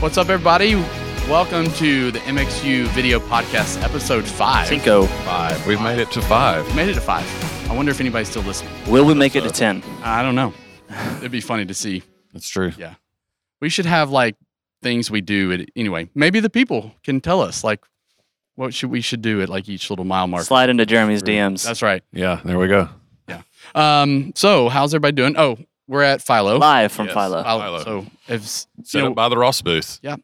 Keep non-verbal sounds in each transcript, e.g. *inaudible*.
What's up, everybody? Welcome to the MXU Video Podcast, episode five. Cinco. Five. We've made it to five. We made it to five. I wonder if anybody's still listening. Will we make it to 10? I don't know. It'd be funny to see. That's true. Yeah. We should have like things we do. At, anyway, maybe the people can tell us like what should we should do at like each little mile mark. Slide into Jeremy's DMs. That's right. Yeah, there we go. Um. So how's everybody doing? Oh, we're at Philo. Live from Yes. Philo. Philo. Philo. So if Set you know, up by the Ross booth. Yeah.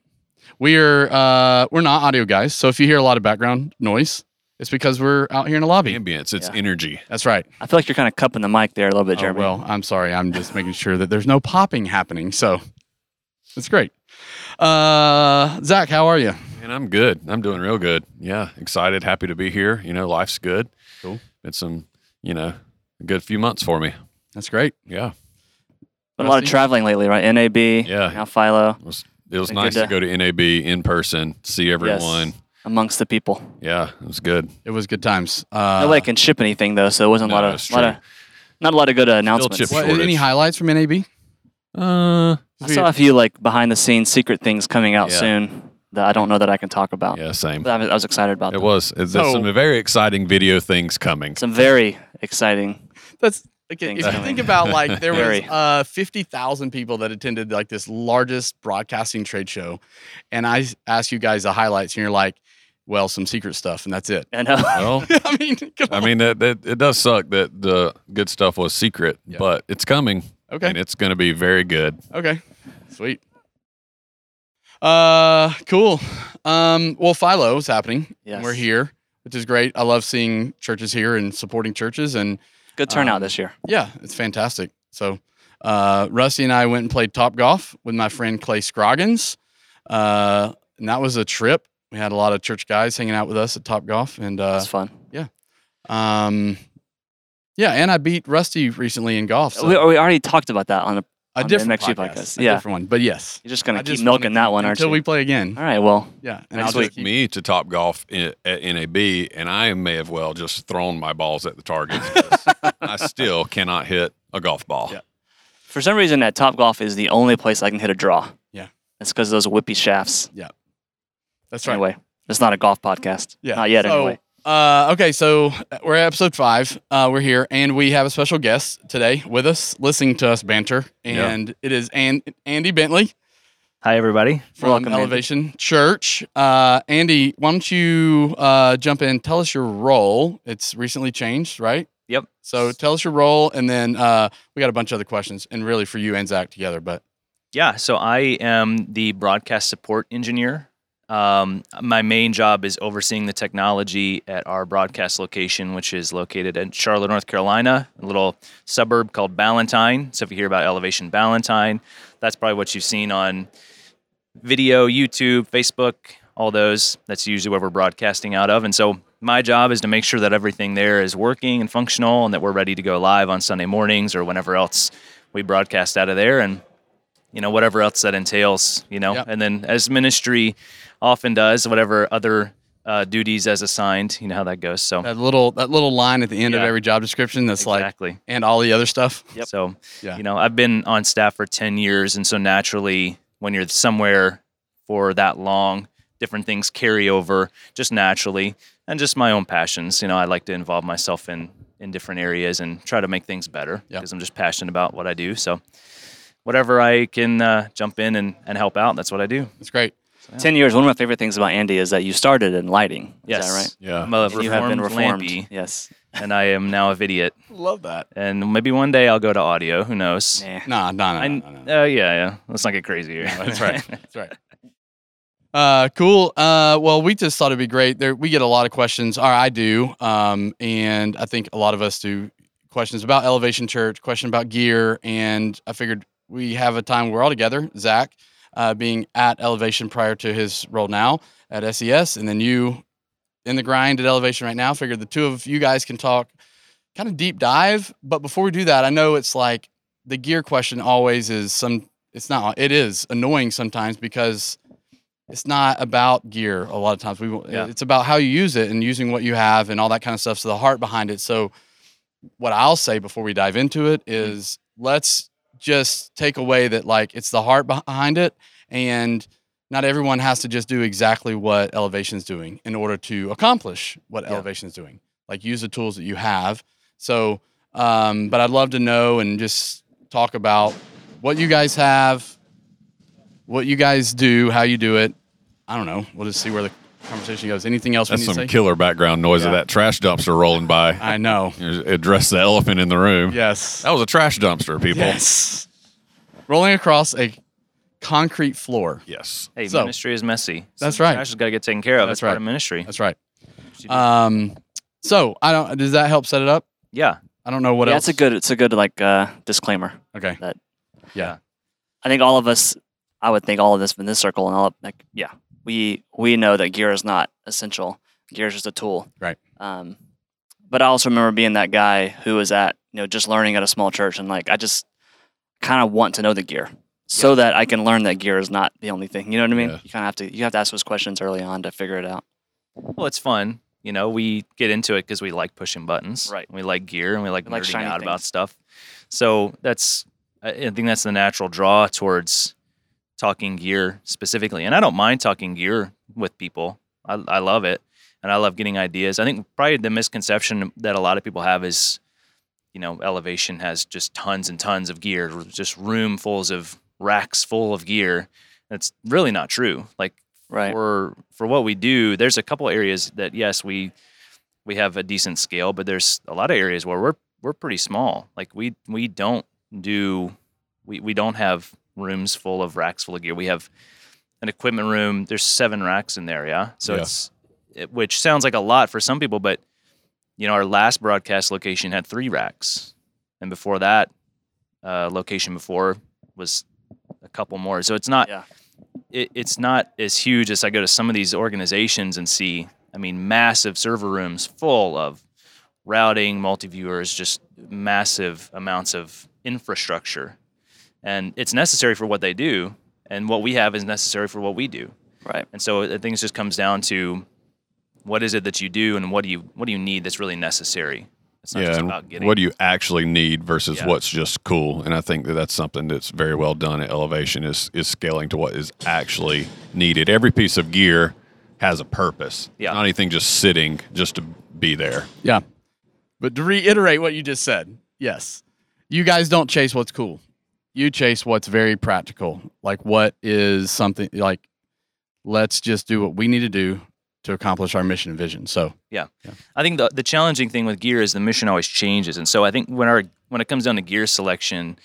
We're uh we're not audio guys. So if you hear a lot of background noise, it's because we're out here in the lobby. Ambience. It's Yeah. energy. That's right. I feel like you're kind of cupping the mic there a little bit, Oh, Jeremy. well, I'm sorry. I'm just making sure that there's no popping happening. So it's great. Uh, Zach, how are you? And I'm good. I'm doing real good. Yeah, excited, happy to be here. You know, life's good. Cool. It's some, you know, a good few months for me. That's great. Yeah. Been a lot of traveling lately, right? NAB, Yeah. now Philo, It was it was nice to to- go to NAB in person, see everyone. Yes, amongst the people. Yeah, it was good. It was good times. Uh, Nobody can ship anything though, so it wasn't a lot of, it's lot of not a lot of good uh, announcements. chip what, any highlights from NAB? Uh, I saw a few like behind the scenes secret things coming out Yeah. soon that I don't know that I can talk about. yeah, same. But I was, I was excited about It them. was. There's So- some very exciting video things coming. Some very exciting. That's okay. If you think about *laughs* like there was uh fifty thousand people that attended like this largest broadcasting trade show, and I asked you guys the highlights, and you're like, "Well, some secret stuff, and that's it." I know. *laughs* Well, *laughs* I mean, I mean, that, that it does suck that the good stuff was secret, Yeah. but it's coming. okay. And it's going to be very good. Okay. Sweet. Uh cool. Um well Philo's happening. Yes. We're here, which is great. I love seeing churches here and supporting churches and Good turnout Um, this year. yeah, it's fantastic. So uh Rusty and I went and played top golf with my friend Clay Scroggins. Uh and that was a trip. We had a lot of church guys hanging out with us at Top Golf and uh That's fun. um yeah, and I beat Rusty recently in golf. So we, we already talked about that on the. A on the different MXU podcast, podcast. a Yeah. different one. But yes. You're just gonna I keep just milking that one, aren't until you? we play again. All right. Well, Yeah, and Next I'll week. just keep, Me to Top Golf i- at NAB, and I may have well just thrown my balls at the targets. 'cause *laughs* I still cannot hit a golf ball. Yeah. for some reason, that Top Golf is the only place I can hit a draw. Yeah. It's because of those whippy shafts. Yeah. That's right. Anyway, it's not a golf podcast. Yeah. Not yet, So, anyway. Uh, okay, so we're at episode five. Uh, we're here, and we have a special guest today with us, listening to us banter, and it is An- Andy Bentley Hi, everybody. from Welcome, Andy. Elevation Church. Uh, Andy, why don't you uh, jump in? Tell us your role. It's recently changed, right? Yep. So tell us your role, and then uh, we got a bunch of other questions, and really for you and Zach together. But Yeah, so I am the broadcast support engineer. Um, my main job is overseeing the technology at our broadcast location, which is located in Charlotte, North Carolina, a little suburb called Ballantyne. So if you hear about Elevation Ballantyne, that's probably what you've seen on video, YouTube, Facebook, all those. That's usually where we're broadcasting out of. And so my job is to make sure that everything there is working and functional and that we're ready to go live on Sunday mornings or whenever else we broadcast out of there and you know whatever else that entails, you know. Yep. And then as ministry often does, whatever other uh, duties as assigned, you know how that goes. So that little that little line at the end of every job description that's like, exactly. and all the other stuff. Yep. So Yeah. you know, I've been on staff for 10 years. And so naturally, when you're somewhere for that long, different things carry over just naturally and just my own passions. You know, I like to involve myself in, in different areas and try to make things better Yep. because I'm just passionate about what I do. So whatever I can uh, jump in and, and help out, that's what I do. It's great. Ten years. One of my favorite things about Andy is that you started in lighting. Is Yes. that right? Yeah. I'm a And you have been reformed reformed. lampy, Yes. and I am now a vidiot. Love that. And maybe one day I'll go to audio. Who knows? Nah. Nah, nah, nah, I, nah, nah, nah. uh, yeah, yeah. Let's not get crazy here. That's right. *laughs* That's right. Uh, cool. Uh, well, we just thought it'd be great. There, we get a lot of questions, or I do, um, and I think a lot of us do. Questions about Elevation Church, question about gear, and I figured we have a time we're all together. Zach, uh, being at Elevation prior to his role now at SES, and then you in the grind at Elevation right now. Figured the two of you guys can talk kind of deep dive. But before we do that, I know it's like the gear question always is some. It's not. It is annoying sometimes because it's not about gear a lot of times. We Yeah. it's about how you use it and using what you have and all that kind of stuff. So the heart behind it. So what I'll say before we dive into it is let's just take away that like it's the heart behind it and not everyone has to just do exactly what Elevation's doing in order to accomplish what Yeah. Elevation's doing. Like use the tools that you have. So, um, but I'd love to know and just talk about what you guys have, what you guys do, how you do it. I don't know. We'll just see where the conversation goes. Anything else That's we need some to say? killer background noise of that trash dumpster rolling by. *laughs* I know. You Address the elephant in the room. Yes. That was a trash dumpster, people. Yes. Rolling across a concrete floor. Yes. Hey, So- ministry is messy. That's right. Trash has got to get taken care of. That's That's part right. of ministry. That's right. What you do. Um, so I don't. Does that help set it up? yeah. I don't know what yeah, else. it's a good it's a good like uh, disclaimer. Okay. that- Yeah. I think all of us, I would think all of this in this circle and all of, like yeah, we we know that gear is not essential. Gear is just a tool. Right. Um, but I also remember being that guy who was at you know just learning at a small church and like I just kind of want to know the gear so that I can learn that gear is not the only thing. You know what I mean? Yeah. You kind of have to you have to ask those questions early on to figure it out. Well, it's fun. You know, we get into it because we like pushing buttons. Right. We like gear and we like We like nerding out about stuff. So that's, I think that's the natural draw towards talking gear specifically. And I don't mind talking gear with people. I, I love it. And I love getting ideas. I think probably the misconception that a lot of people have is, you know, elevation has just tons and tons of gear, just room fulls of racks full of gear. That's really not true. Like Right. for for what we do, there's a couple areas that yes, we we have a decent scale, but there's a lot of areas where we're we're pretty small. Like we we don't do we, we don't have rooms full of racks full of gear. We have an equipment room. There's seven racks in there, yeah. So Yeah. it's it, which sounds like a lot for some people, but you know our last broadcast location had three racks, and before that, uh, location before was a couple more. So it's not Yeah. it, it's not as huge as I go to some of these organizations and see. I mean, massive server rooms full of routing, multi-viewers, just massive amounts of infrastructure, and it's necessary for what they do, and what we have is necessary for what we do. Right. And so I think it just comes down to what is it that you do, and what do you what do you need that's really necessary. It's not yeah. just about getting. what do you actually need versus Yeah. what's just cool? And I think that that's something that's very well done at Elevation is is scaling to what is actually needed. Every piece of gear has a purpose. Yeah. Not anything just sitting just to be there. Yeah. But to reiterate what you just said, yes, you guys don't chase what's cool. You chase what's very practical. Like what is something like, let's just do what we need to do to accomplish our mission and vision. So Yeah. I think the the challenging thing with gear is the mission always changes, and so I think when our when it comes down to gear selection,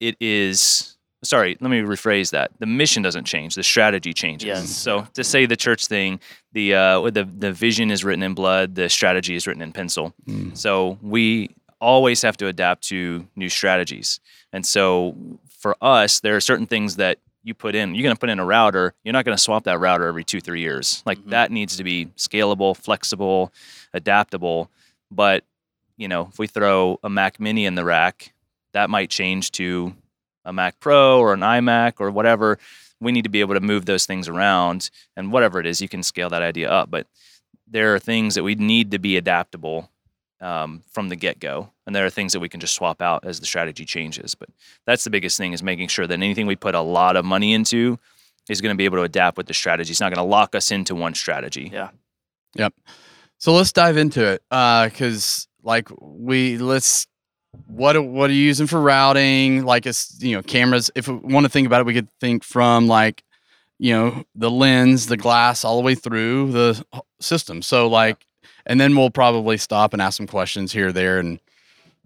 it is sorry. Let me rephrase that. The mission doesn't change. The strategy changes. Yes. So to say the church thing, the uh, the the vision is written in blood. The strategy is written in pencil. mm, So we always have to adapt to new strategies. And so for us, there are certain things that you put in. You're going to put in a router. You're not going to swap that router every two, three years. Like Mhm. that needs to be scalable, flexible, adaptable. But, you know, if we throw a Mac Mini in the rack, that might change to a Mac Pro or an iMac or whatever. We need to be able to move those things around. And whatever it is, you can scale that idea up. But there are things that we need to be adaptable um, from the get go, and there are things that we can just swap out as the strategy changes. But that's the biggest thing is making sure that anything we put a lot of money into is going to be able to adapt with the strategy. It's not going to lock us into one strategy. Yeah. Yep. So let's dive into it. Uh, cause like we, let's, what, are- what are you using for routing? Like it's, you know, cameras. If we want to think about it, we could think from like, you know, the lens, the glass all the way through the system. So like, and then we'll probably stop and ask some questions here or there and,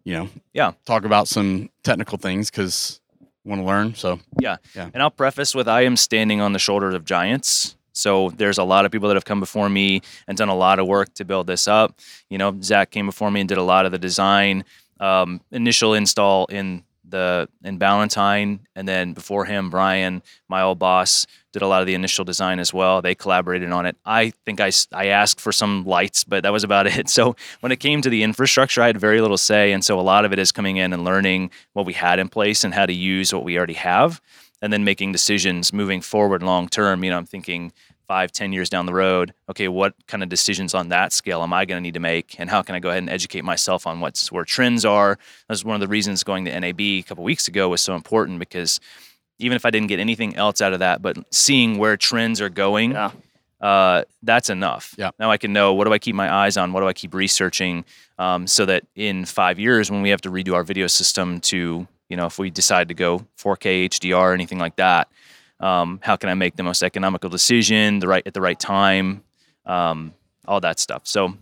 you know, Yeah. talk about some technical things because want to learn. So yeah, yeah. And I'll preface with I am standing on the shoulders of giants. So there's a lot of people that have come before me and done a lot of work to build this up. You know, Zach came before me and did a lot of the design, um, initial install in the in Ballantyne, and then before him, Brian, my old boss, did a lot of the initial design as well. They collaborated on it. I think I, I asked for some lights, but that was about *laughs* it. So when it came to the infrastructure, I had very little say, and so a lot of it is coming in and learning what we had in place and how to use what we already have and then making decisions moving forward long term. You know, I'm thinking five, ten years down the road. Okay, what kind of decisions on that scale am I going to need to make, and how can I go ahead and educate myself on what's where trends are? That's one of the reasons going to NAB a couple weeks ago was so important because even if I didn't get anything else out of that, but seeing where trends are going, Yeah. uh, that's enough. Yeah. Now I can know what do I keep my eyes on, what do I keep researching, um, so that in five years when we have to redo our video system to, you know, if we decide to go 4K HDR or anything like that, um, how can I make the most economical decision, the right at the right time, um, all that stuff. So,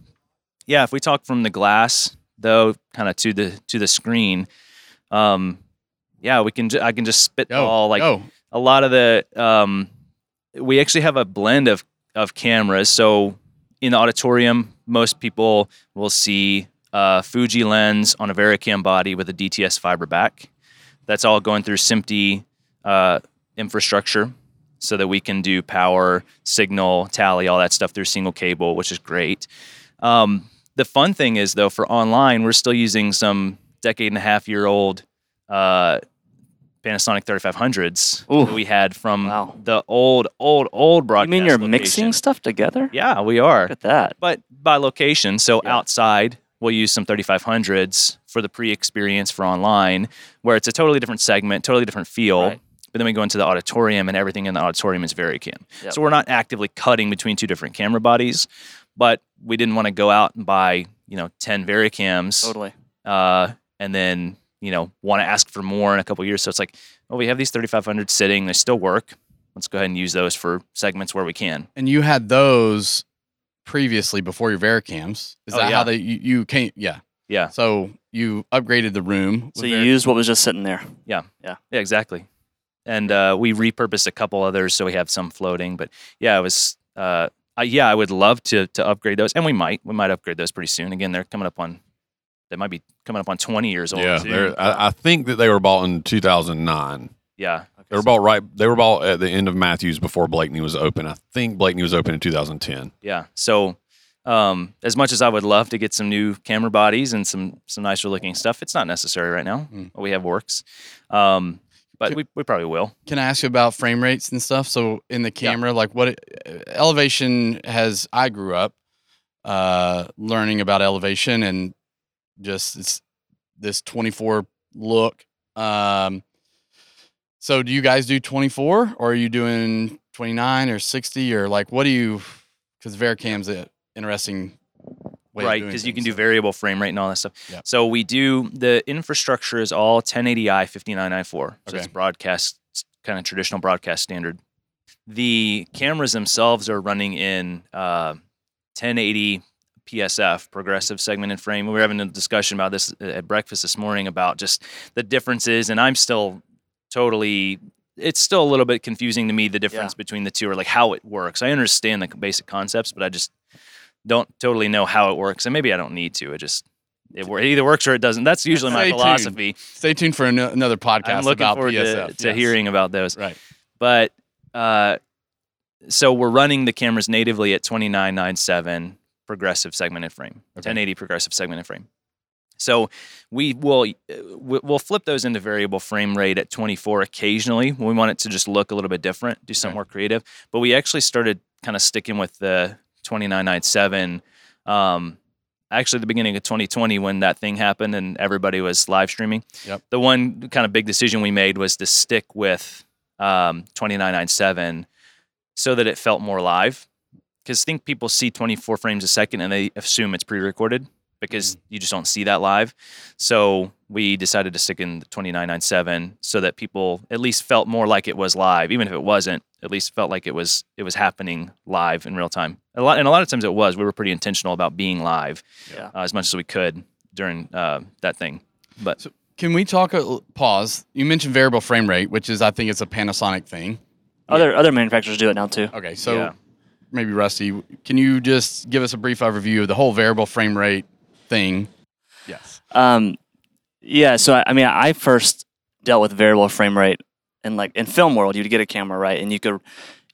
yeah, if we talk from the glass though, kind of to the to the screen, um, yeah, we can. Ju- I can just spitball like oh, a lot of the um, we actually have a blend of of cameras. So in the auditorium, most people will see a Fuji lens on a VariCam body with a DTS fiber back. That's all going through SMPTE uh, infrastructure, so that we can do power, signal, tally, all that stuff through single cable, which is great. Um, the fun thing is though, for online, we're still using some decade and a half year old uh, Panasonic 3500s Ooh. that we had from Wow. the old, old, old broadcast. You mean you're location. mixing stuff together? Yeah, we are, Look at that. but by location. So Yeah. outside, we'll use some 3500s for the pre-experience for online, where it's a totally different segment, totally different feel. Right. But then we go into the auditorium, and everything in the auditorium is VariCam. Yep. So we're not actively cutting between two different camera bodies, but we didn't want to go out and buy, you know, 10 VariCams Totally. uh, and then you know want to ask for more in a couple years. So it's like, well, we have these 3500 sitting; they still work. Let's go ahead and use those for segments where we can. and you had those previously before your Vericams. Is Oh, that yeah. how they you, you came? Yeah. Yeah, So you upgraded the room. So you Veric- used what was just sitting there. Yeah. Yeah. Yeah, exactly. And uh, we repurposed a couple others, so we have some floating. But yeah, it was. Uh, I, yeah, I would love to to upgrade those, and we might we might upgrade those pretty soon. Again, they're coming up on. They might be coming up on 20 years old. Yeah, soon. I, I think that they were bought in 2009. yeah. They were bought right. They were bought at the end of Matthews before Blakeney was open. I think Blakeney was open in 2010. Yeah. So, um, as much as I would love to get some new camera bodies and some some nicer looking stuff, it's not necessary right now. Mm. What we have works, um, but Can- we, we probably will. Can I ask you about frame rates and stuff? So in the camera, like what it- elevation has? I grew up uh, learning about elevation and just it's this 24 look. Um, so do you guys do 24 or are you doing 29 or 60 or like what do you? Because VariCam's an interesting right, because you can do so- variable frame rate and all that stuff. Yep. So we do the infrastructure is all 1080i 5994. So it's Okay. broadcast kind of traditional broadcast standard. The cameras themselves are running in uh, 1080 PSF, progressive segmented frame. We were having a discussion about this at breakfast this morning about just the differences, and I'm still totally. It's still a little bit confusing to me the difference between the two, or like how it works. I understand the basic concepts, but I just don't totally know how it works, and maybe I don't need to. It just it, it either works or it doesn't. That's usually my Stay tuned. philosophy. Stay tuned for an- another podcast I'm looking about forward PSF. to, to yes. hearing about those. Right. But uh, so we're running the cameras natively at 2997 progressive segmented frame, Okay. 1080 progressive segmented frame. So we will we- we'll flip those into variable frame rate at 24 occasionally when we want it to just look a little bit different, do something more creative. But we actually started kind of sticking with the 2997. Um, actually, the beginning of 2020 when that thing happened and everybody was live streaming. Yep. The one kind of big decision we made was to stick with um, 2997 so that it felt more live. Because I think people see 24 frames a second and they assume it's pre-recorded because you just don't see that live. So we decided to stick in the 2997 so that people at least felt more like it was live, even if it wasn't. At least felt like it was it was happening live in real time. A lot and a lot of times it was. We were pretty intentional about being live Yeah. uh, as much as we could during uh, that thing. But Can we talk? A, pause. You mentioned variable frame rate, which is I think it's a Panasonic thing. Other other manufacturers do it now too. Okay, so Yeah. maybe Rusty, can you just give us a brief overview of the whole variable frame rate thing? Yes. Um, yeah. So I, I mean, I first dealt with variable frame rate in like in film world. You'd get a camera right, and you could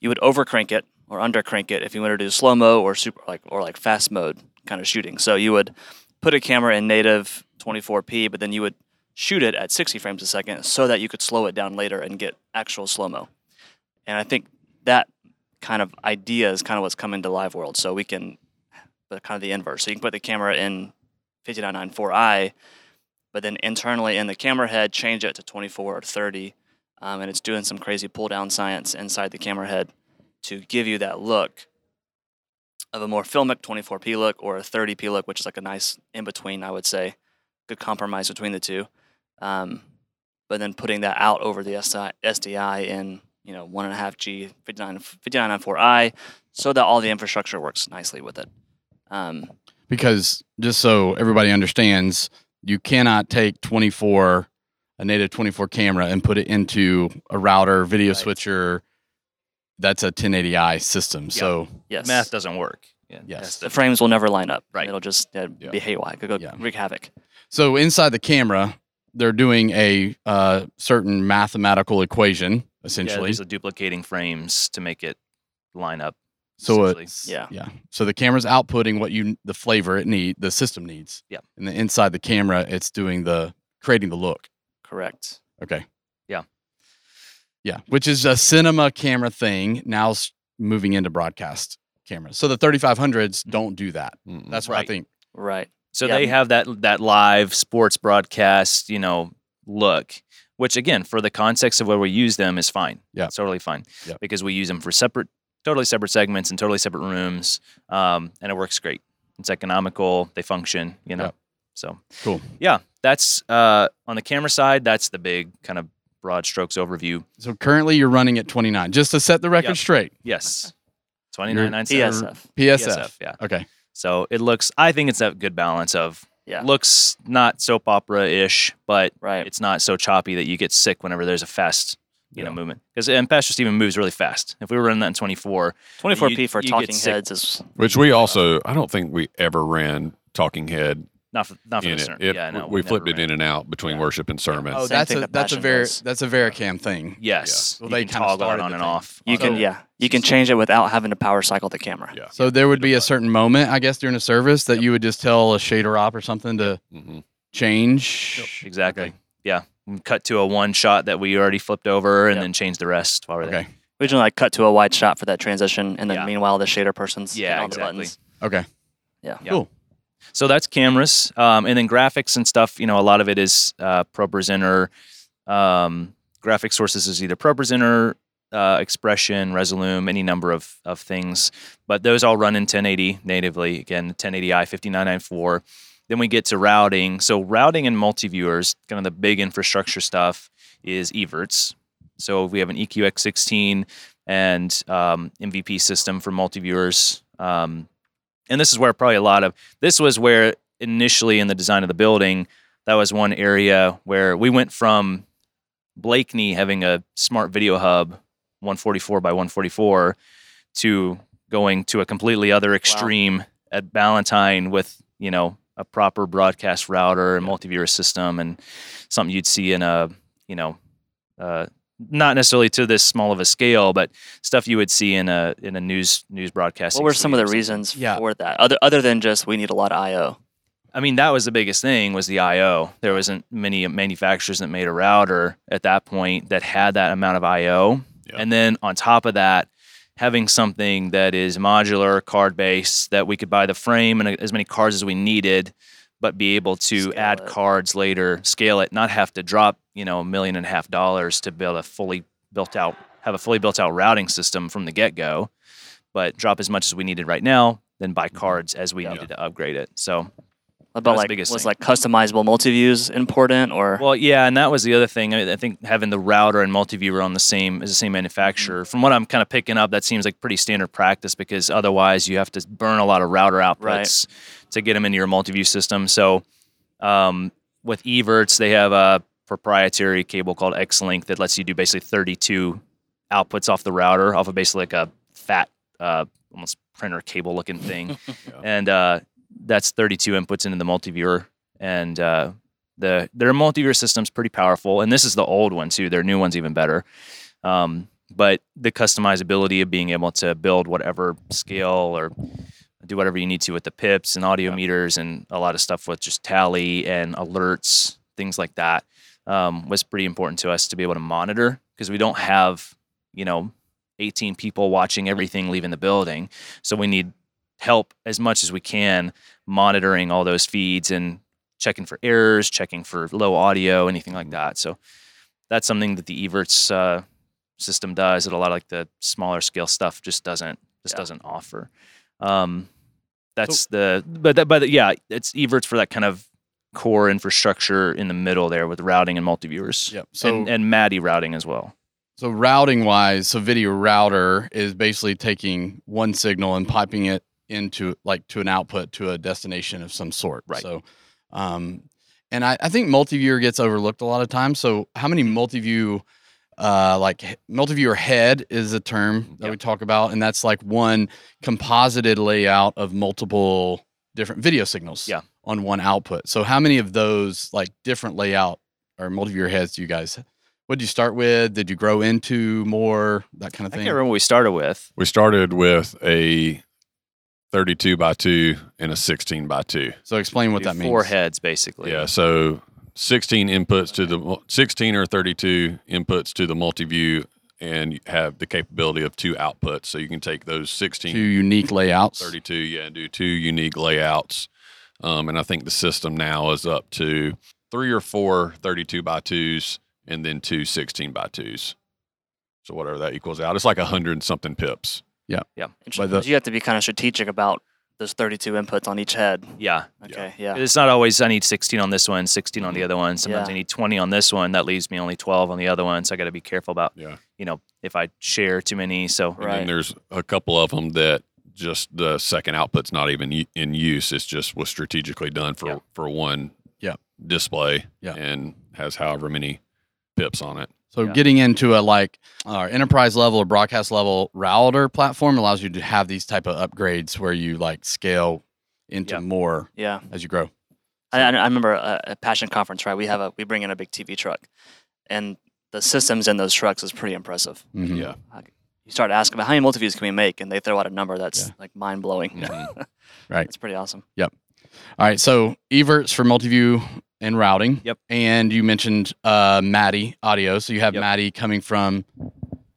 you would over crank it or under crank it if you wanted to do slow mo or super like or like fast mode kind of shooting. So you would put a camera in native 24p, but then you would shoot it at 60 frames a second so that you could slow it down later and get actual slow mo. And I think that kind of idea is kind of what's come into live world. So we can, but kind of the inverse. So you can put the camera in 5994i, but then internally in the camera head, change it to 24 or 30, um, and it's doing some crazy pull down science inside the camera head to give you that look of a more filmic 24p look or a 30p look, which is like a nice in between, I would say, good compromise between the two. Um, but then putting that out over the SDI in you know one and a half G 59 5994i, so that all the infrastructure works nicely with it. Um, because just so everybody understands, you cannot take 24 a native 24 camera and put it into a router, video Right. switcher. That's a 1080i system. So yes, Math doesn't work. Yeah, Yes. that's the frames will never line up. Right. It'll just uh, Yeah. be haywire. It'll go Yeah. wreak havoc. so inside the camera, they're doing a uh, certain mathematical equation Yeah, essentially. these are duplicating frames to make it line up. So it's Yeah. yeah. So the camera's outputting what you the flavor it need the system needs. Yeah. And then inside the camera, it's doing the creating the look. Correct. Okay. Yeah. Yeah, which is a cinema camera thing. Now moving into broadcast cameras. So the 3500s mm-hmm. don't do that. Mm-mm. That's what I think. Right. So Yeah. they have that that live sports broadcast, you know, look, which again, for the context of where we use them is fine. Yeah. It's totally fine. Yeah. Because we use them for separate, totally separate segments and totally separate rooms. Um, and it works great. It's economical. They function, you know. Yeah. So Cool. yeah, that's uh, on the camera side. That's the big kind of broad strokes overview. So currently you're running at 29. Just to set the record Yep. straight. Yes, twenty nine nine PSF. PSF. Yeah. Okay. So it looks. I think it's a good balance of Yeah. looks not soap opera ish, but Right. it's not so choppy that you get sick whenever there's a fast you know movement because and Pastor Steven moves really fast. If we were running that in 24, 24p for talking heads is Which we also, I don't think we ever ran Talking Head not for, not for in the it. sermon. It- yeah, no, we never flipped it ran. in and out between Yeah. worship and sermon. Oh, Same that's a that that's a very does. that's a VariCam thing. Yes, Well, you they can kinda toggle it on and off. you on can it. yeah you can change it without having to power cycle the camera. Yeah. So there would be a certain moment, I guess, during a service that you would just tell a shader op or something to hmm change. exactly. Okay. Yeah, We cut to a one shot that we already flipped over, and Yep. then change the rest while we're there. Okay. We generally like cut to a wide shot for that transition, and then Yeah. meanwhile the shader person's Yeah, hitting exactly. the buttons. Okay. Yeah. Yeah. Cool. So that's cameras, um, and then graphics and stuff. You know, a lot of it is uh, ProPresenter. Um, graphic sources is either ProPresenter, uh, XPression, Resolume, any number of of things. But those all run in 1080 natively. Again, 1080i 5994. Then we get to routing. So routing and multi-viewers, kind of the big infrastructure stuff, is Evertz. So we have an E EQX16 and um, MVP system for multi-viewers. Um, and this is where probably a lot of this was where initially in the design of the building that was one area where we went from blakeney having a Smart Videohub 144 by 144 to going to a completely other extreme at Ballantyne with you know a proper broadcast router and multi-viewer system and something you'd see in a you know uh, not necessarily to this small of a scale, but stuff you would see in a in a news news broadcast. What were some of the reasons Yeah. for that? Other other than just we need a lot of I/O. I mean, that was the biggest thing was the I/O. There wasn't many manufacturers that made a router at that point that had that amount of I/O. Yeah. And then on top of that, having something that is modular, card based, that we could buy the frame and uh, as many cards as we needed, but be able to Scale add it. cards later, scale it, not have to drop you know a million and a half dollars to build a fully built out, have a fully built out routing system from the get go, but drop as much as we needed right now, then buy mm-hmm. cards as we Yeah. needed to upgrade it. So What about like was thing. like customizable multi-views important or Well, yeah, and that was the other thing. I, I think having the router and multi-viewer on the same as the same manufacturer. From what I'm kind of picking up, that seems like pretty standard practice because otherwise you have to burn a lot of router outputs Right. to get them into your multi-view system. So um, with Evertz, they have a proprietary cable called X-Link that lets you do basically 32 outputs off the router, off of basically like a fat, uh, almost printer cable looking thing, *laughs* Yeah. and uh, that's 32 inputs into the multi-viewer, and uh, the their multi-viewer system's pretty powerful, and this is the old one too. Their new one's even better. Um, but the customizability of being able to build whatever scale or do whatever you need to with the pips and audio meters and a lot of stuff with just tally and alerts, things like that, um, was pretty important to us to be able to monitor because we don't have, you know, 18 people watching everything leaving the building. So we need help as much as we can monitoring all those feeds and checking for errors, checking for low audio, anything like that. So that's something that the Evertz uh, system does that a lot of like the smaller scale stuff just doesn't just Yeah. doesn't offer. Um, that's the but that, but yeah, it's Evertz for that kind of core infrastructure in the middle there with routing and multi-viewers. Yep. So and, and MADI routing as well. So routing wise, so video router is basically taking one signal and piping it into like to an output to a destination of some sort. Right. So, um, and I, I think multi-viewer gets overlooked a lot of times. So how many multi-view, uh, like h- multi-viewer head is a term that Yep. we talk about, and that's like one composited layout of multiple different video signals Yeah. on one output. So how many of those like different layout or multi-viewer heads do you guys what did you start with? Did you grow into more that kind of I thing? can't remember what we started with. We started with a 32 by 2 and a 16 by 2. So explain what that means. Four heads basically. Yeah, so 16 inputs to the 16 or 32 inputs to the multi-view and have the capability of two outputs. So you can take those 16 Two unique layouts. 32, yeah, and do two unique layouts. Um, and I think the system now is up to three or four 32 by 2s and then two 16 by 2s. So whatever that equals out, it's like a hundred and something pips. Interesting. the- you have to be kind of strategic about those 32 inputs on each head. Yeah. Okay, yeah. It's not always I need 16 on this one, 16 on the mm-hmm. other one. Sometimes Yeah. I need 20 on this one. That leaves me only 12 on the other one. So I got to be careful about, Yeah. you know, if I share too many. So And then Right. there's a couple of them that just the second output's not even in use. It's just was strategically done for Yeah. for one Yeah. display Yeah. and has however many pips on it. So Yeah. getting into a like our enterprise level or broadcast level router platform allows you to have these type of upgrades where you like scale into Yeah. more yeah. as you grow. I, I I remember a, a passion conference, right? We have a we bring in a big TV truck, and the systems in those trucks is pretty impressive. Mhm. Yeah. You start asking about how many multiviews can we make, and they throw out a number that's Yeah. like mind blowing. Mhm. *laughs* Right. It's pretty awesome. Yep. All right. So Evertz for multi-view and routing. Yep. And you mentioned uh MADI audio. So you have Yep. MADI coming from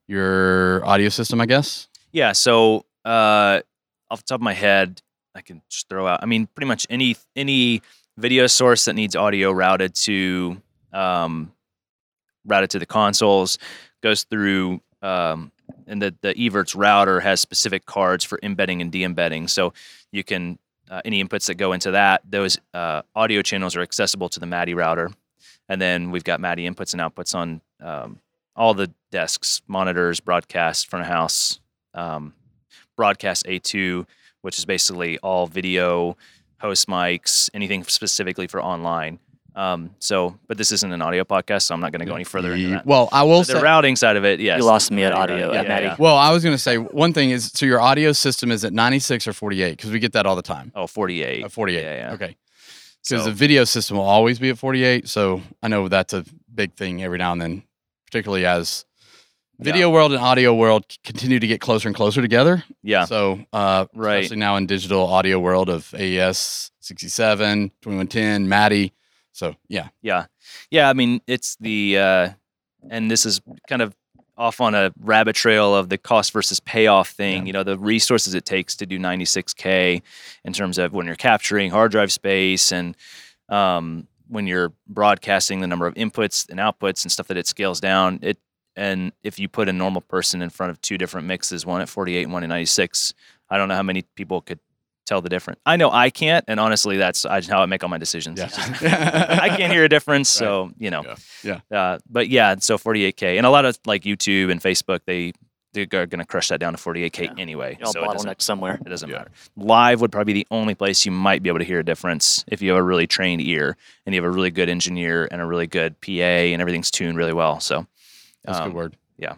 your audio system, I guess. Yeah. So uh, off the top of my head, I can just throw out. I mean, pretty much any any video source that needs audio routed to um, routed to the consoles goes through. Um, and the the Evertz router has specific cards for embedding and de-embedding. So you can uh, any inputs that go into that, those uh, audio channels are accessible to the MADI router. And then we've got MADI inputs and outputs on um, all the desks, monitors, broadcast, front of house, um, broadcast A2, which is basically all video, host mics, anything specifically for online. Um, so, but this isn't an audio podcast, so I'm not going to go any further into that. Well, I will But say the routing side of it, yes. You lost me at audio, routing, at yeah, MADI. yeah. Well, I was going to say one thing is so your audio system is at 96 or 48 because we get that all the time. Oh, 48. At 48. Yeah, yeah. Okay. Because So- the video system will always be at 48. So I know that's a big thing every now and then, particularly as video world and audio world c- continue to get closer and closer together. Yeah. So, uh, Right. especially now in digital audio world of AES 67, 2110, MADI. So, yeah. Yeah. Yeah. I mean, it's the, uh, and this is kind of off on a rabbit trail of the cost versus payoff thing. Yeah. You know, the resources it takes to do 96K in terms of when you're capturing hard drive space and um, when you're broadcasting the number of inputs and outputs and stuff that it scales down. It, and if you put a normal person in front of two different mixes, one at 48 and one at 96, I don't know how many people could tell the difference. I know I can't, and honestly, that's how I make all my decisions. Yeah. *laughs* I can't hear a difference, so you know. Yeah. Uh, but yeah, so 48k, and a lot of like YouTube and Facebook, they they're going to crush that down to 48k Yeah. anyway. Y'all so bottleneck somewhere. it doesn't Yeah. matter. Live would probably be the only place you might be able to hear a difference if you have a really trained ear and you have a really good engineer and a really good PA and everything's tuned really well. So That's a um, good word. yeah.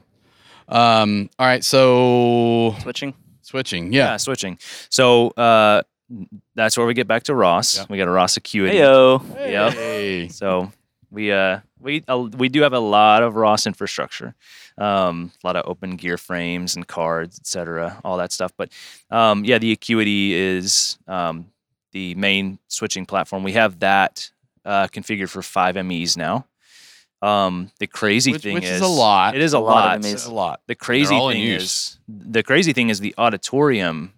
Um, all right. So, Switching. Switching. Yeah, Yeah. switching. So uh, that's where we get back to Ross. Yeah. We got a Ross Acuity. Heyo. Yep. Hey. So we uh we uh, we do have a lot of Ross infrastructure, um, a lot of open gear frames and cards, etc., all that stuff. But um, yeah, the Acuity is um, the main switching platform. We have that uh, configured for five MEs now. Um, the crazy Which, thing which is, is a lot. It is a, A lot of lot. MEs. It's a lot. The crazy thing is the crazy thing is the auditorium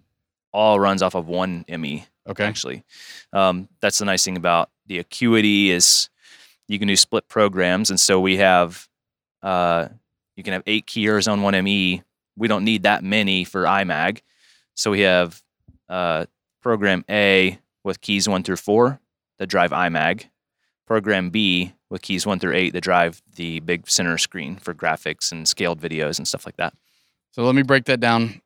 all runs off of one ME Okay. actually. Um, that's the nice thing about the Acuity is you can do split programs, and so we have uh, you can have eight keyers on one ME. We don't need that many for iMag, so we have uh, program A with keys one through four that drive iMag, program B with keys one through eight that drive the big center screen for graphics and scaled videos and stuff like that. So let me break that down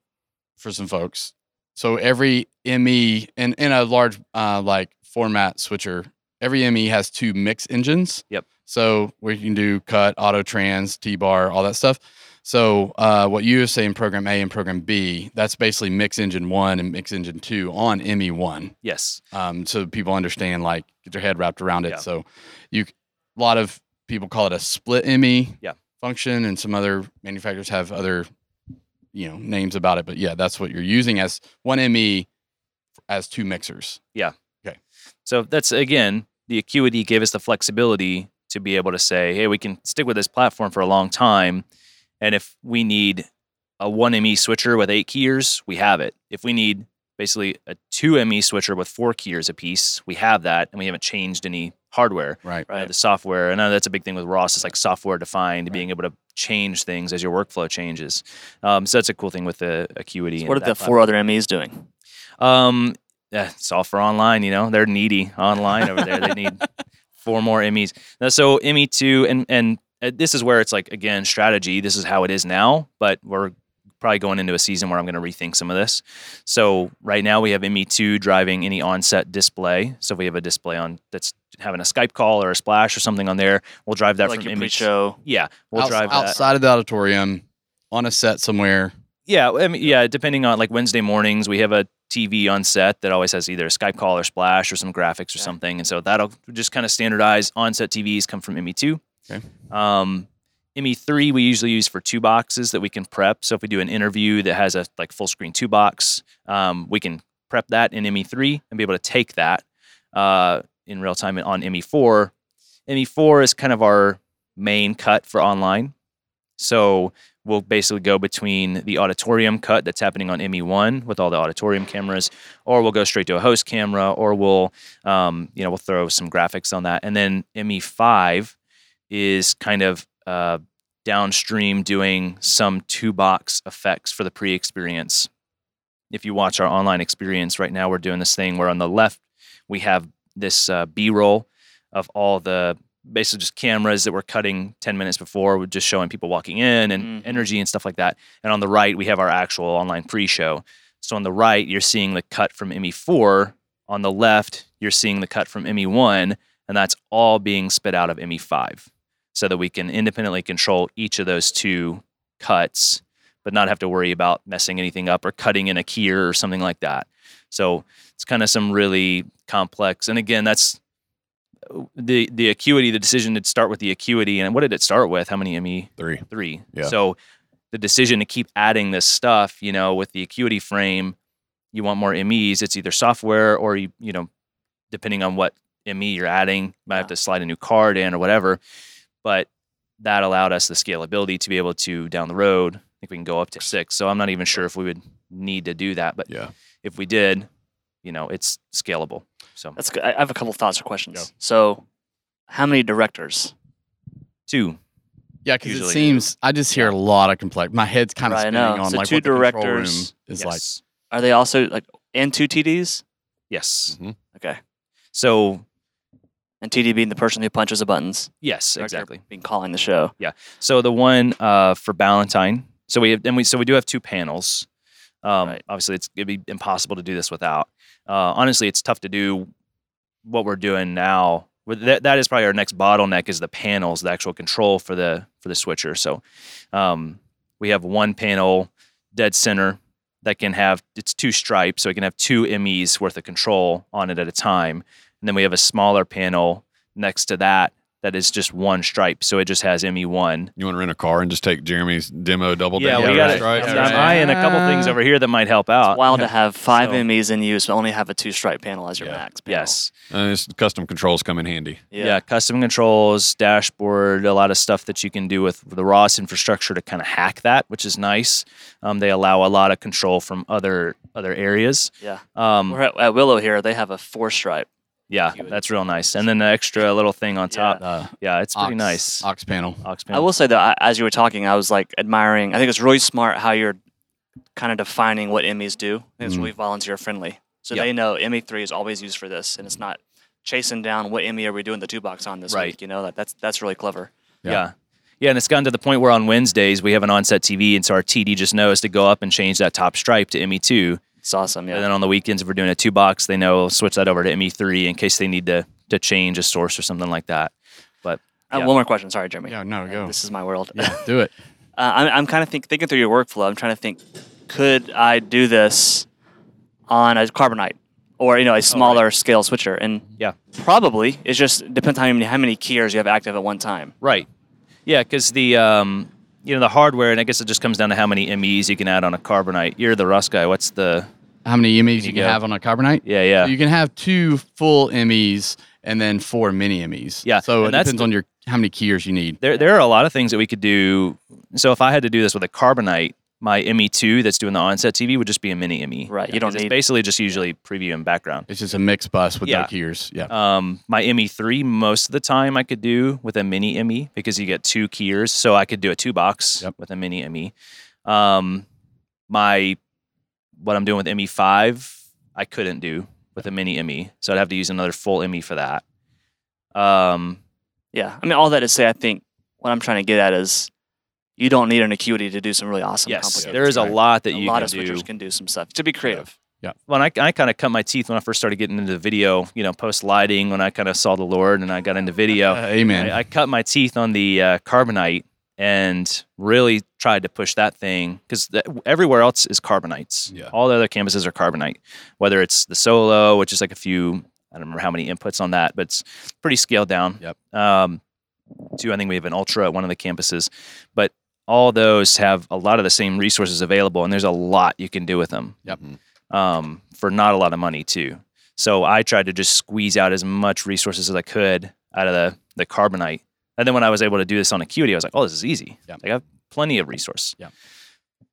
for some folks. So every ME in, in a large uh, like format switcher, every ME has two mix engines. Yep. So we can do cut, auto trans, T bar, all that stuff. So uh, what you say in program A and program B, that's basically mix engine one and mix engine two on ME one. Yes. Um, so people understand, like, get their head wrapped around it. Yeah. So you, a lot of people call it a split ME Yeah. function, and some other manufacturers have other, you know, names about it. But yeah, that's what you're using as one ME as two mixers. Yeah. Okay. So that's again, the Acuity gave us the flexibility to be able to say, hey, we can stick with this platform for a long time. And if we need a 1ME switcher with eight keyers, we have it. If we need basically a 2ME switcher with four keyers apiece, we have that. And we haven't changed any hardware. Right. Uh, Right. the software, I know that's a big thing with Ross. It's like software defined, being able to change things as your workflow changes. Um, so that's a cool thing with the Acuity. So what are the platform. four other MEs doing? Um, yeah, software online. You know, they're needy online over there. They need *laughs* four more MEs. Now, so ME two, and and uh, Uh, this is where it's like again strategy. This is how it is now, but we're probably going into a season where I'm going to rethink some of this. So right now we have ME two driving any onset display. So if we have a display on that's having a Skype call or a splash or something on there, we'll drive that like from your ME. pre-show. Yeah, we'll Outs- drive that. outside of the auditorium on a set somewhere. Yeah, I mean, yeah. Depending on like Wednesday mornings, we have a TV on set that always has either a Skype call or Splash or some graphics or Okay. something, and so that'll just kind of standardize. On-set TVs come from ME2. Okay. Um, ME3 we usually use for two boxes that we can prep. So if we do an interview that has a like full screen two box, um, we can prep that in ME3 and be able to take that uh, in real time on ME4. ME4 is kind of our main cut for online. So we'll basically go between the auditorium cut that's happening on ME1 with all the auditorium cameras, or we'll go straight to a host camera, or we'll, um, you know, we'll throw some graphics on that. And then ME5 is kind of uh, downstream doing some two box effects for the pre experience. If you watch our online experience right now, we're doing this thing where on the left we have this uh, B roll of all the basically just cameras that we're cutting 10 minutes before, we're just showing people walking in and Mhm. energy and stuff like that. And on the right, we have our actual online pre show. So on the right, you're seeing the cut from ME4. On the left, you're seeing the cut from ME1, and that's all being spit out of ME5 so that we can independently control each of those two cuts, but not have to worry about messing anything up or cutting in a keyer or something like that. So it's kind of some really complex. And again, that's uh, the the acuity. The decision to start with the acuity, and what did it start with? How many ME Three. three? Yeah. So the decision to keep adding this stuff, you know, with the acuity frame, you want more MEs. It's either software or you you know, depending on what ME you're adding, you might have to slide a new card in or whatever. But that allowed us the scalability to be able to down the road. I think we can go up to six. So I'm not even sure if we would need to do that, but Yeah. if we did, you know, it's scalable. So That's good. I I have a couple thoughts or questions. Go. So, how many directors? two. Yeah, because it Usually, seems I just hear a lot of complaint. My head's kind of Right, I spinning know. on So like two what the control room directors- is like. Are they also like and two TDs? Yes. Mm-hmm. Okay. So And TD being the person who punches the buttons. yes, exactly. Being calling the show. Yeah. So the one uh, for Ballantyne. So we have, and we so we do have two panels. Um, Right. Obviously, it's it'd be impossible to do this without. Uh, honestly, it's tough to do what we're doing now. That that is probably our next bottleneck is the panels, the actual control for the for the switcher. So um, we have one panel dead center that can have it's two stripes, so it can have two MEs worth of control on it at a time. And then we have a smaller panel next to that that is just one stripe, so it just has ME1. You want to rent a car and just take Jeremy's demo double Yeah, down? we Yeah, got it. right. I'm, Yeah, I'm right. eyeing a couple things over here that might help out. It's wild to have *laughs* five So- MEs in use, but only have a two stripe panel as your Yeah. max panel. Yes. Uh, this custom controls come in handy. Yeah. custom controls, dashboard, a lot of stuff that you can do with the Ross infrastructure to kind of hack that, which is nice. Um, they allow a lot of control from other other areas. Yeah. Um, We're at, at Willow here. They have a four stripe. Yeah, Acuity. that's real nice. And then the extra *laughs* little thing on top. Uh, Yeah, it's pretty aux- nice. Aux panel. Aux I will say that as you were talking, I was like admiring. I think it's really smart how you're kind of defining what MEs do. I think it's Mhm. really volunteer friendly. So Yep. they know ME3 is always used for this, and it's not chasing down what ME are we doing the two box on this Right. week. You know that that's that's really clever. Yeah. Yeah. yeah. and it's gotten to the point where on Wednesdays we have an on-set TV, and so our TD just knows to go up and change that top stripe to ME2. It's awesome. Yeah. And then on the weekends, if we're doing a two box, they know switch that over to ME3 in case they need to to change a source or something like that. But yeah. One more question. Sorry, Jeremy. Yeah, no, go. This is my world. Yeah, *laughs* do it. Uh, I'm, I'm kind of think, thinking through your workflow. I'm trying to think, could I do this on a carbonite or you know a smaller scale switcher? And Yeah. probably it just depends on how many how many keys you have active at one time. Right. Yeah, because the um, you know the hardware, and I guess it just comes down to how many MEs you can add on a carbonite. You're the Ross guy. What's the? How many MEs you you can go. have on a carbonite? Yeah, yeah. So you can have two full MEs and then four mini MEs. Yeah, So it and that's depends on your how many keyers you need. there there are a lot of things that we could do. So if I had to do this with a carbonite, my ME2 that's doing the onset TV would just be a mini ME. Right, you don't 'Cause it's need- basically just usually preview and background. It's just a mixed bus with Yeah. no keyers. Yeah. Um, my ME3 most of the time I could do with a mini ME because you get two keyers, so I could do a two box Yep. with a mini ME. Um, my what I'm doing with ME5 I couldn't do with a mini ME, so I'd have to use another full ME for that. Um, Yeah, I mean all that to say, I think what I'm trying to get at is you don't need an acuity to do some really awesome. yes, there is a lot that you can do. a you lot of do. switchers can do some stuff to be creative. Yeah. Well, I, I kind of cut my teeth when I first started getting into video, you know, post lighting when I kind of saw the Lord and I got into video. Uh, amen. I, I cut my teeth on the uh, carbonite and really tried to push that thing because everywhere else is carbonites. Yeah. All the other campuses are carbonite, whether it's the solo, which is like a few, I don't remember how many inputs on that, but it's pretty scaled down. Yep. Um, two, I think we have an ultra at one of the campuses, but all those have a lot of the same resources available, and there's a lot you can do with them Yep. um, for not a lot of money too. So I tried to just squeeze out as much resources as I could out of the the carbonite. And then when I was able to do this on Acuity, I was like, oh, this is easy. Yeah. Like I have plenty of resource. Yeah.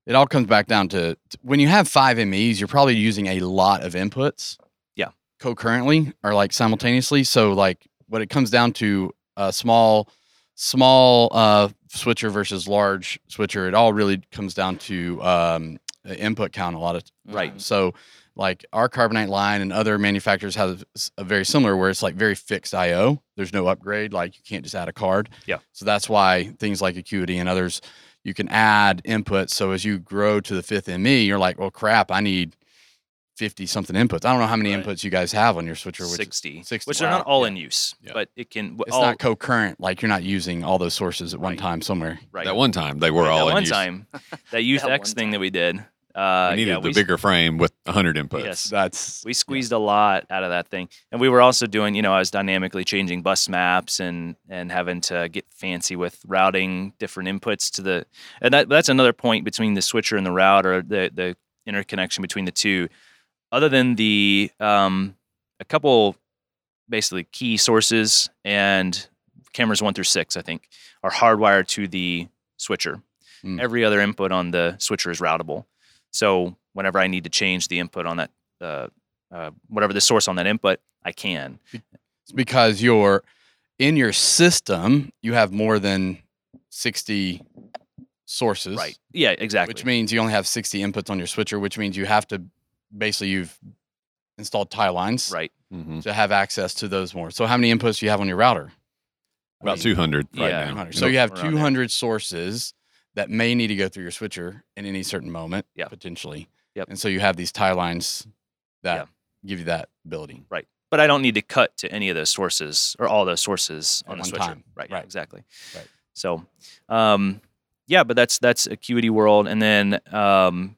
it all comes back down to when you have five MEs, you're probably using a lot of inputs. Yeah. Concurrently or like simultaneously. So like what it comes down to a small small uh switcher versus large switcher, it all really comes down to um input count a lot of Right. So like our carbonite line and other manufacturers have a very similar where it's like very fixed IO. There's no upgrade. Like you can't just add a card. Yeah. So that's why things like Acuity and others, you can add inputs. So as you grow to the fifth ME, you're like, well, crap, I need 50 something inputs. I don't know how many Right. inputs you guys have on your switcher, which 60, 60, which are not all Yeah. in use, Yeah. but it can. it's all, not concurrent. Like you're not using all those sources at one time somewhere. right. That one time they were Right, all that in one use. time, *laughs* that Youth That X thing time. that we did. Uh, we needed yeah, the we, bigger frame with 100 inputs. Yes. That's we squeezed a lot out of that thing and we were also doing you know i was dynamically changing bus maps and and having to get fancy with routing different inputs to the and that that's another point between the switcher and the router the the interconnection between the two other than the um a couple basically key sources and cameras one through six i think are hardwired to the switcher Mm. every other input on the switcher is routable so whenever i need to change the input on that uh, uh, whatever the source on that input, I can. It's because you're in your system, you have more than 60 sources. Right. Yeah, exactly. Which means you only have 60 inputs on your switcher, which means you have to basically you've installed tie lines right. hmm to have access to those more. So how many inputs do you have on your router? I About mean, 200 right Yeah. now. 200. So you have around there. 200 sources that may need to go through your switcher in any certain moment, Yeah. potentially. Yep. And so you have these tie lines that Yeah. give you that ability. Right. But I don't need to cut to any of those sources or all those sources At on the switcher. time. Right. yeah, Right. exactly. Right. So, um, yeah, but that's that's Acuity World, and then um,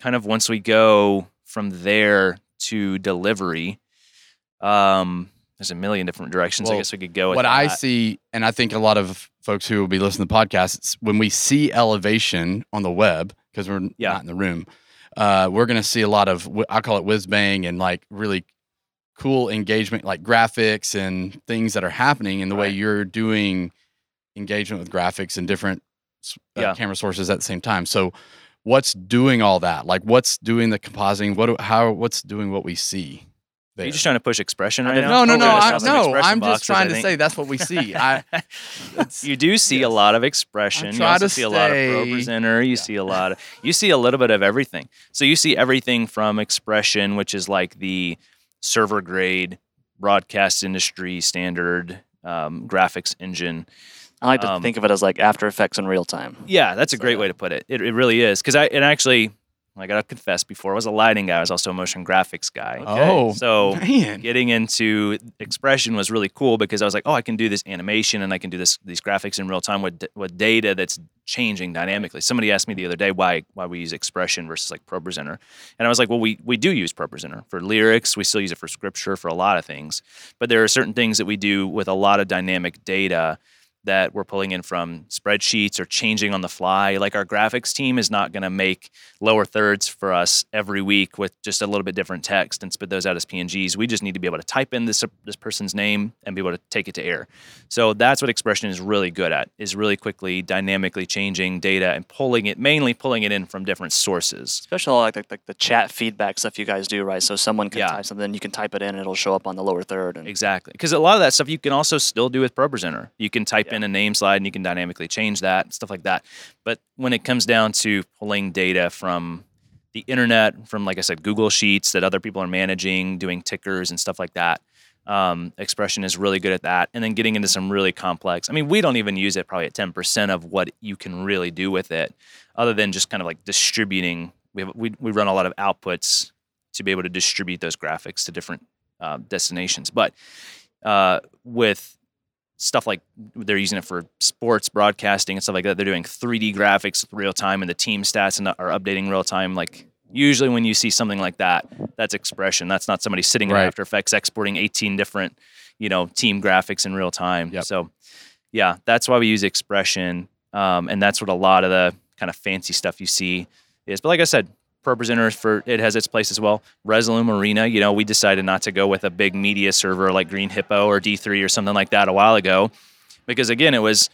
kind of once we go from there to delivery, um, there's a million different directions I guess we could go. What I see, and I think a lot of folks who will be listening to the podcast, it's when we see elevation on the web, because we're Yeah. not in the room, uh, we're going to see a lot of, I call it whiz bang and like really cool engagement, like graphics and things that are happening in the way you're doing engagement with graphics and different uh, Yeah. camera sources at the same time. So, what's doing all that? Like, what's doing the compositing? What, do- how, what's doing what we see? Are there. you just trying to push XPression right now? No, no, Oh, no. really? I, no, I'm just boxes, I trying to say that's what we see. *laughs* I, You do see a lot of XPression. You try also to see a lot of ProPresenter. You see a lot of you see a little bit of everything. So you see everything from XPression, which is like the server grade broadcast industry standard um, graphics engine. I like to Um, think of it as like After Effects in real time. Yeah, that's a So, great way to put it. It, it really is because I and actually I gotta confess before I was a lighting guy, I was also a motion graphics guy. oh, So man. getting into XPression was really cool because I was like, oh, I can do this animation and I can do this these graphics in real time with with data that's changing dynamically. Somebody asked me the other day why why we use XPression versus like ProPresenter, and I was like, well, we we do use ProPresenter for lyrics. We still use it for scripture for a lot of things, but there are certain things that we do with a lot of dynamic data that we're pulling in from spreadsheets or changing on the fly. Like our graphics team is not going to make lower thirds for us every week with just a little bit different text and spit those out as PNGs. We just need to be able to type in this this person's name and be able to take it to air. So that's what XPression is really good at is really quickly dynamically changing data and pulling it mainly pulling it in from different sources. Especially like the, like the chat feedback stuff you guys do, right? So someone can Yeah. type something, you can type it in, and it'll show up on the lower third. And Exactly. Because a lot of that stuff you can also still do with ProPresenter. You can type Yeah. In a name slide and you can dynamically change that, stuff like that. But when it comes down to pulling data from the internet, from, like I said, Google Sheets that other people are managing, doing tickers and stuff like that, um, XPression is really good at that. And then getting into some really complex, I mean, we don't even use it probably at 10% of what you can really do with it, other than just kind of like distributing. We, have, we, we run a lot of outputs to be able to distribute those graphics to different uh, destinations. But uh, with stuff like they're using it for sports broadcasting and stuff like that, they're doing 3D graphics real time, and the team stats and are updating real time. Like usually when you see something like that, that's XPression. That's not somebody sitting in After Effects exporting 18 different, you know, team graphics in real time. Yep. So yeah, that's why we use XPression, um, and that's what a lot of the kind of fancy stuff you see is. But like I said, ProPresenter for it has its place as well. Resolume Arena, you know, we decided not to go with a big media server like Green Hippo or D3 or something like that a while ago, because again, it was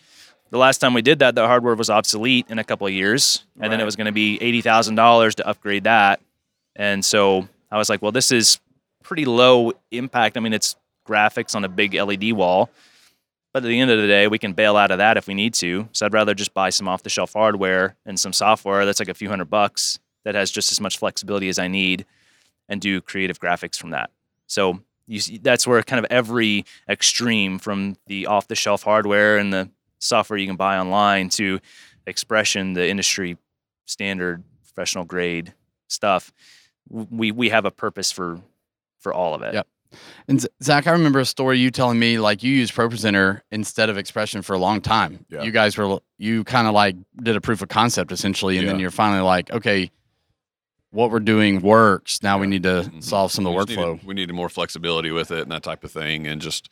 the last time we did that, the hardware was obsolete in a couple of years, and then it was going to be eighty thousand dollars to upgrade that, and so I was like, well, this is pretty low impact. I mean, it's graphics on a big LED wall. But at the end of the day, we can bail out of that if we need to. So I'd rather just buy some off the shelf hardware and some software that's like a few hundred bucks that has just as much flexibility as I need and do creative graphics from that. So you see, that's where kind of every extreme from the off the shelf hardware and the software you can buy online to XPression, the industry standard professional grade stuff, we we have a purpose for for all of it. Yep. And Zach, I remember a story you telling me like you used ProPresenter instead of XPression for a long time. Yeah. You guys were you kind of like did a proof of concept essentially, and then you're finally like, okay, what we're doing works. Now we need to Mhm. solve some of the just workflow. Needed, we needed more flexibility with it and that type of thing, and just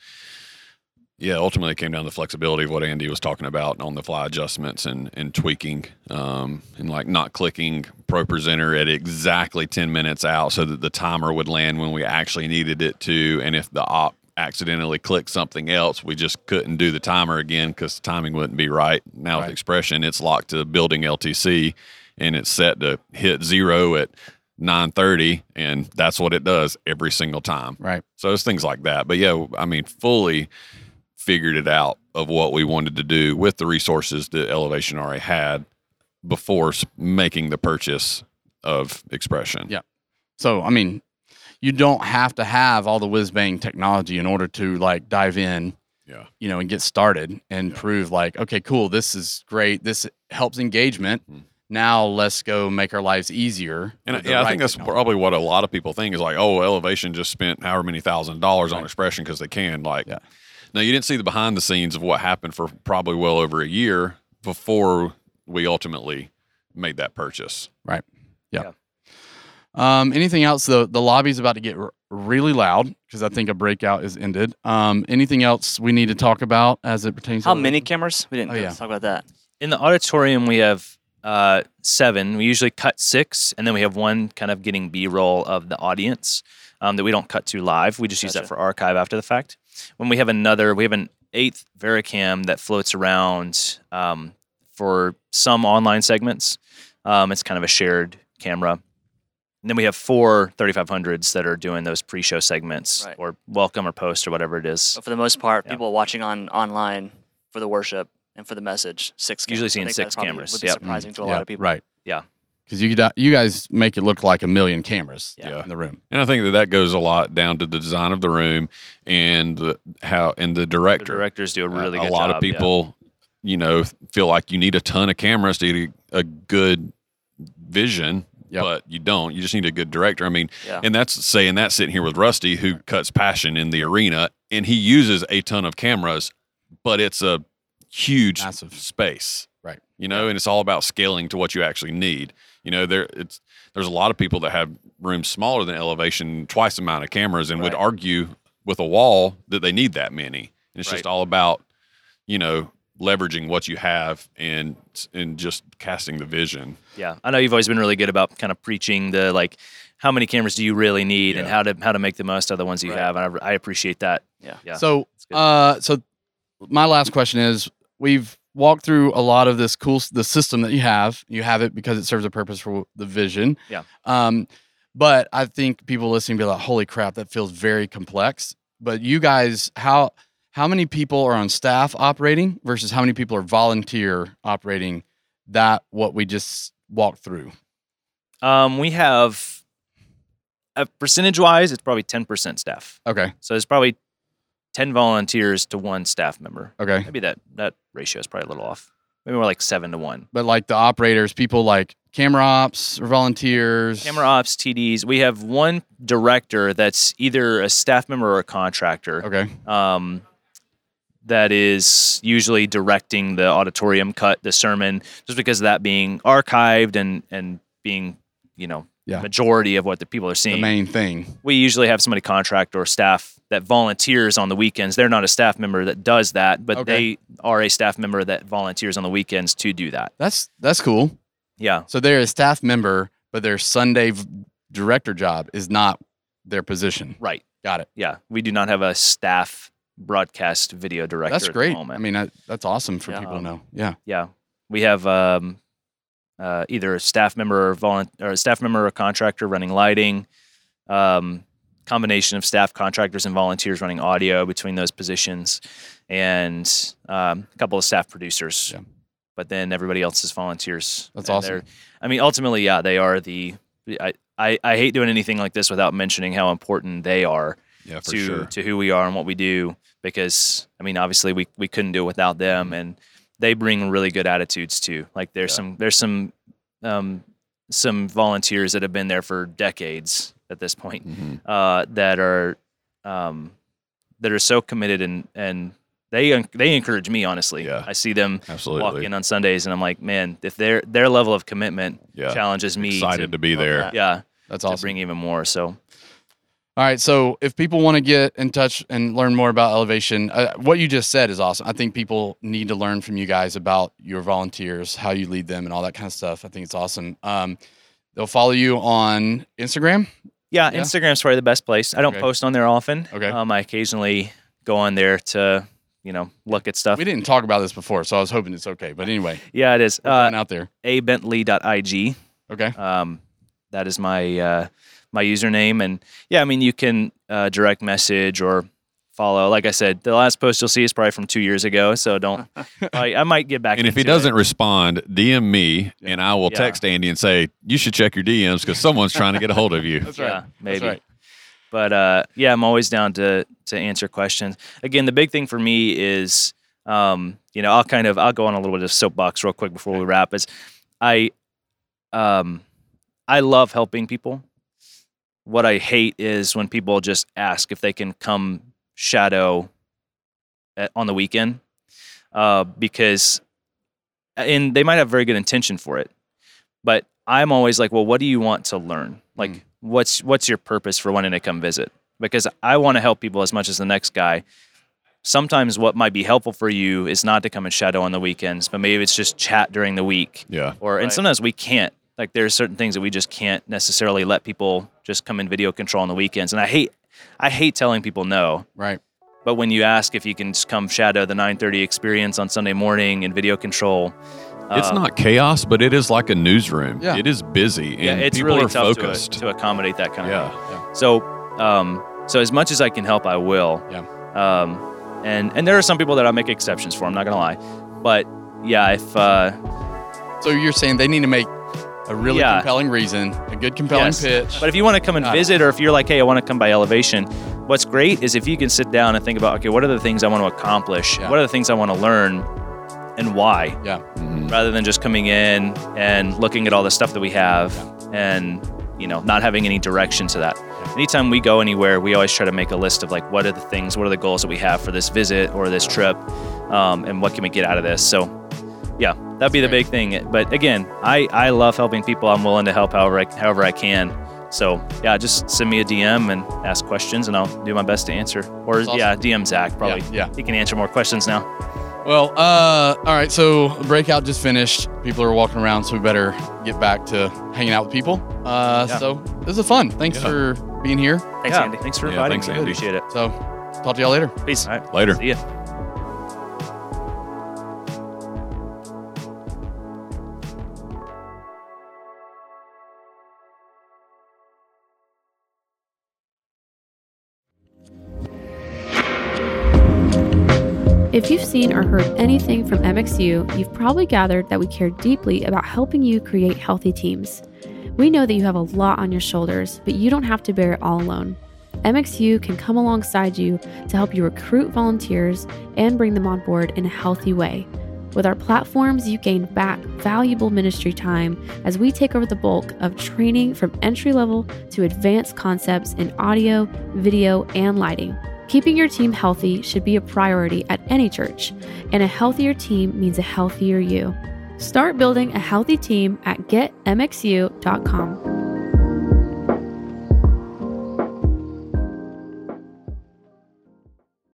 yeah, ultimately it came down to flexibility of what Andy was talking about on the fly adjustments and and tweaking, um, and like not clicking ProPresenter at exactly ten minutes out so that the timer would land when we actually needed it to, and if the op accidentally clicked something else, we just couldn't do the timer again because the timing wouldn't be right. Now Right. with XPression, it's locked to building LTC, and it's set to hit zero at 9:30 and that's what it does every single time. Right. So it's things like that. But yeah, I mean fully figured it out of what we wanted to do with the resources that Elevation already had before making the purchase of XPression. Yeah. So I mean, you don't have to have all the whiz bang technology in order to like dive in, Yeah. you know, and get started and Yeah. prove like, okay, cool, this is great. This helps engagement. Mhm. Now let's go make our lives easier. And with the yeah, I think that's technology. probably what a lot of people think is like, oh, Elevation just spent however many thousand dollars on XPression because they can. Like, Yeah. no, you didn't see the behind the scenes of what happened for probably well over a year before we ultimately made that purchase. Right. Yeah. yeah. Um, anything else? The the lobby's about to get r- really loud because I think a breakout is ended. Um, anything else we need to talk about as it pertains? to How many cameras? We didn't Oh, yeah. talk about that. in the auditorium we have uh, seven. We usually cut six and then we have one kind of getting b-roll of the audience um, that we don't cut to live. We just use that for archive after the fact. When we have another we have an eighth VariCam that floats around um, for some online segments. Um, it's kind of a shared camera. And then we have four 3500s that are doing those pre-show segments Right. or welcome or post or whatever it is. But for the most part, Yeah. people watching on online for the worship and for the message, six cameras. Usually seeing six cameras. Would be Yep. surprising to a Yeah, lot of people. Right. Yeah. Because you you guys make it look like a million cameras Yeah. in the room. And I think that that goes a lot down to the design of the room and the, how and the The director. directors do a really Uh, really a lot job, of yeah. people, you know, feel like you need a ton of cameras to get a, a good vision, Yep. but you don't. You just need a good director. I mean, Yeah. and that's saying that sitting here with Rusty, who cuts passion in the arena, and he uses a ton of cameras, but it's a huge Massive. space, Right. You know, and it's all about scaling to what you actually need. You know, there it's there's a lot of people that have rooms smaller than elevation, twice the amount of cameras, and would argue with a wall that they need that many. And it's Right. just all about, you know, leveraging what you have and and just casting the vision. Yeah, I know you've always been really good about kind of preaching the like, how many cameras do you really need, and how to how to make the most of the ones you Right. have, and I, I appreciate that. Yeah. Yeah. So, uh, so my last question is: We've walked through a lot of this cool the system that you have. You have it because it serves a purpose for the vision. Yeah. Um, but I think people listening be like, "Holy crap, that feels very complex." But you guys, how how many people are on staff operating versus how many people are volunteer operating? That what we just walked through. Um, we have, uh, percentage wise, it's probably ten percent staff. Okay. So it's probably ten volunteers to one staff member. Okay. Maybe that that ratio is probably a little off. Maybe more like seven to one. But like the operators, people like camera ops or volunteers. Camera ops, TDs. We have one director that's either a staff member or a contractor. Okay. um, that is usually directing the auditorium cut, the sermon, just because of that being archived and and being, you know, Yeah. majority of what the people are seeing. The main thing. we usually have somebody contract or staff that volunteers on the weekends. They're not a staff member that does that, but Okay. they are a staff member that volunteers on the weekends to do that. That's that's cool. Yeah. So they're a staff member, but their Sunday v- director job is not their position. Right. Got it. Yeah. We do not have a staff broadcast video director. That's great. I mean, that, that's awesome for Yeah. people to know. Yeah. Yeah, we have um, uh, either a staff member or, volun- or a staff member or a contractor running lighting, um, combination of staff contractors and volunteers running audio between those positions, and um, a couple of staff producers. Yeah. But then everybody else is volunteers. That's awesome. I mean, ultimately, yeah, they are the. I, I, I hate doing anything like this without mentioning how important they are Yeah, to sure. to who we are and what we do because I mean obviously we we couldn't do it without them and they bring really good attitudes too. Like there's Yeah. some there's some um some volunteers that have been there for decades at this point Mhm. uh that are um that are so committed and and they they encourage me honestly. Yeah. I see them Absolutely. walk in on Sundays and I'm like, man, if their their level of commitment yeah. challenges me Excited to, be there. yeah, That's to awesome. bring even more. So All right. So if people want to get in touch and learn more about elevation, uh, what you just said is awesome. I think people need to learn from you guys about your volunteers, how you lead them, and all that kind of stuff. I think it's awesome. Um, they'll follow you on Instagram. Yeah, Yeah. Instagram's probably the best place. I don't Okay. post on there often. Okay. Um, I occasionally go on there to, you know, look at stuff. We didn't talk about this before, so I was hoping it's okay. But anyway, *laughs* Yeah, it is. Uh, out there. abentley.ig. Okay. Um, that is my uh, my username, and yeah, I mean you can uh, direct message or follow. Like I said, the last post you'll see is probably from two years ago, so don't. *laughs* I, I might get back. To the And if he doesn't respond, DM me and I will Yeah. text Andy and say, you should check your DMs because someone's trying to get a hold of you. *laughs* That's right. Yeah, maybe. That's right. But uh, yeah, I'm always down to to answer questions. Again, the big thing for me is, um, you know, I'll kind of I'll go on a little bit of soapbox real quick before we wrap. Is I, um, I love helping people. What I hate is when people just ask if they can come shadow at, on the weekend, uh, because, and they might have very good intention for it, but I'm always like, well, what do you want to learn? Like, Mm. what's what's your purpose for wanting to come visit? Because I want to help people as much as the next guy. Sometimes what might be helpful for you is not to come and shadow on the weekends, but maybe it's just chat during the week. Yeah. Or and Right. sometimes we can't. Like there's certain things that we just can't necessarily let people just come in video control on the weekends. And I hate I hate telling people no. Right. But when you ask if you can just come shadow the 9:30 experience on Sunday morning in video control, It's Um, not chaos, but it is like a newsroom. Yeah. It is busy, and Yeah, it's people really are tough focused. to, to accommodate that kind of yeah, thing. So, um, so as much as I can help, I will. Yeah. Um, and and there are some people that I'll make exceptions for. I'm not gonna lie, but yeah, if uh, So you're saying they need to make a really Yeah. compelling reason, a good compelling Yes. pitch. But if you want to come and Got it. visit, or if you're like, hey, I want to come by elevation, what's great is if you can sit down and think about, okay, what are the things I want to accomplish? Yeah. What are the things I want to learn, and why? yeah, Mhm. Rather than just coming in and looking at all the stuff that we have, and you know, not having any direction to that. Anytime we go anywhere, we always try to make a list of like, what are the things, what are the goals that we have for this visit or this trip, um, and what can we get out of this? So, yeah, that'd be the big thing. But again, I, I love helping people. I'm willing to help however I, however I can. So yeah, just send me a DM and ask questions, and I'll do my best to answer. Or awesome. yeah, DM Zach probably. yeah. He can answer more questions now. Well, uh, all right. So breakout just finished. People are walking around, so we better get back to hanging out with people. Uh, Yeah. So this is fun. Thanks Yeah. for being here. Thanks, yeah, Andy. thanks for Yeah, inviting thanks, me. I Andy. appreciate it. So talk to y'all later. Peace. All right, Later. see ya. Seen or heard anything from MXU, you've probably gathered that we care deeply about helping you create healthy teams. We know that you have a lot on your shoulders, but you don't have to bear it all alone. MXU can come alongside you to help you recruit volunteers and bring them on board in a healthy way. With our platforms, you gain back valuable ministry time as we take over the bulk of training from entry level to advanced concepts in audio, video, and lighting. Keeping your team healthy should be a priority at any church, and a healthier team means a healthier you. Start building a healthy team at getmxu.com.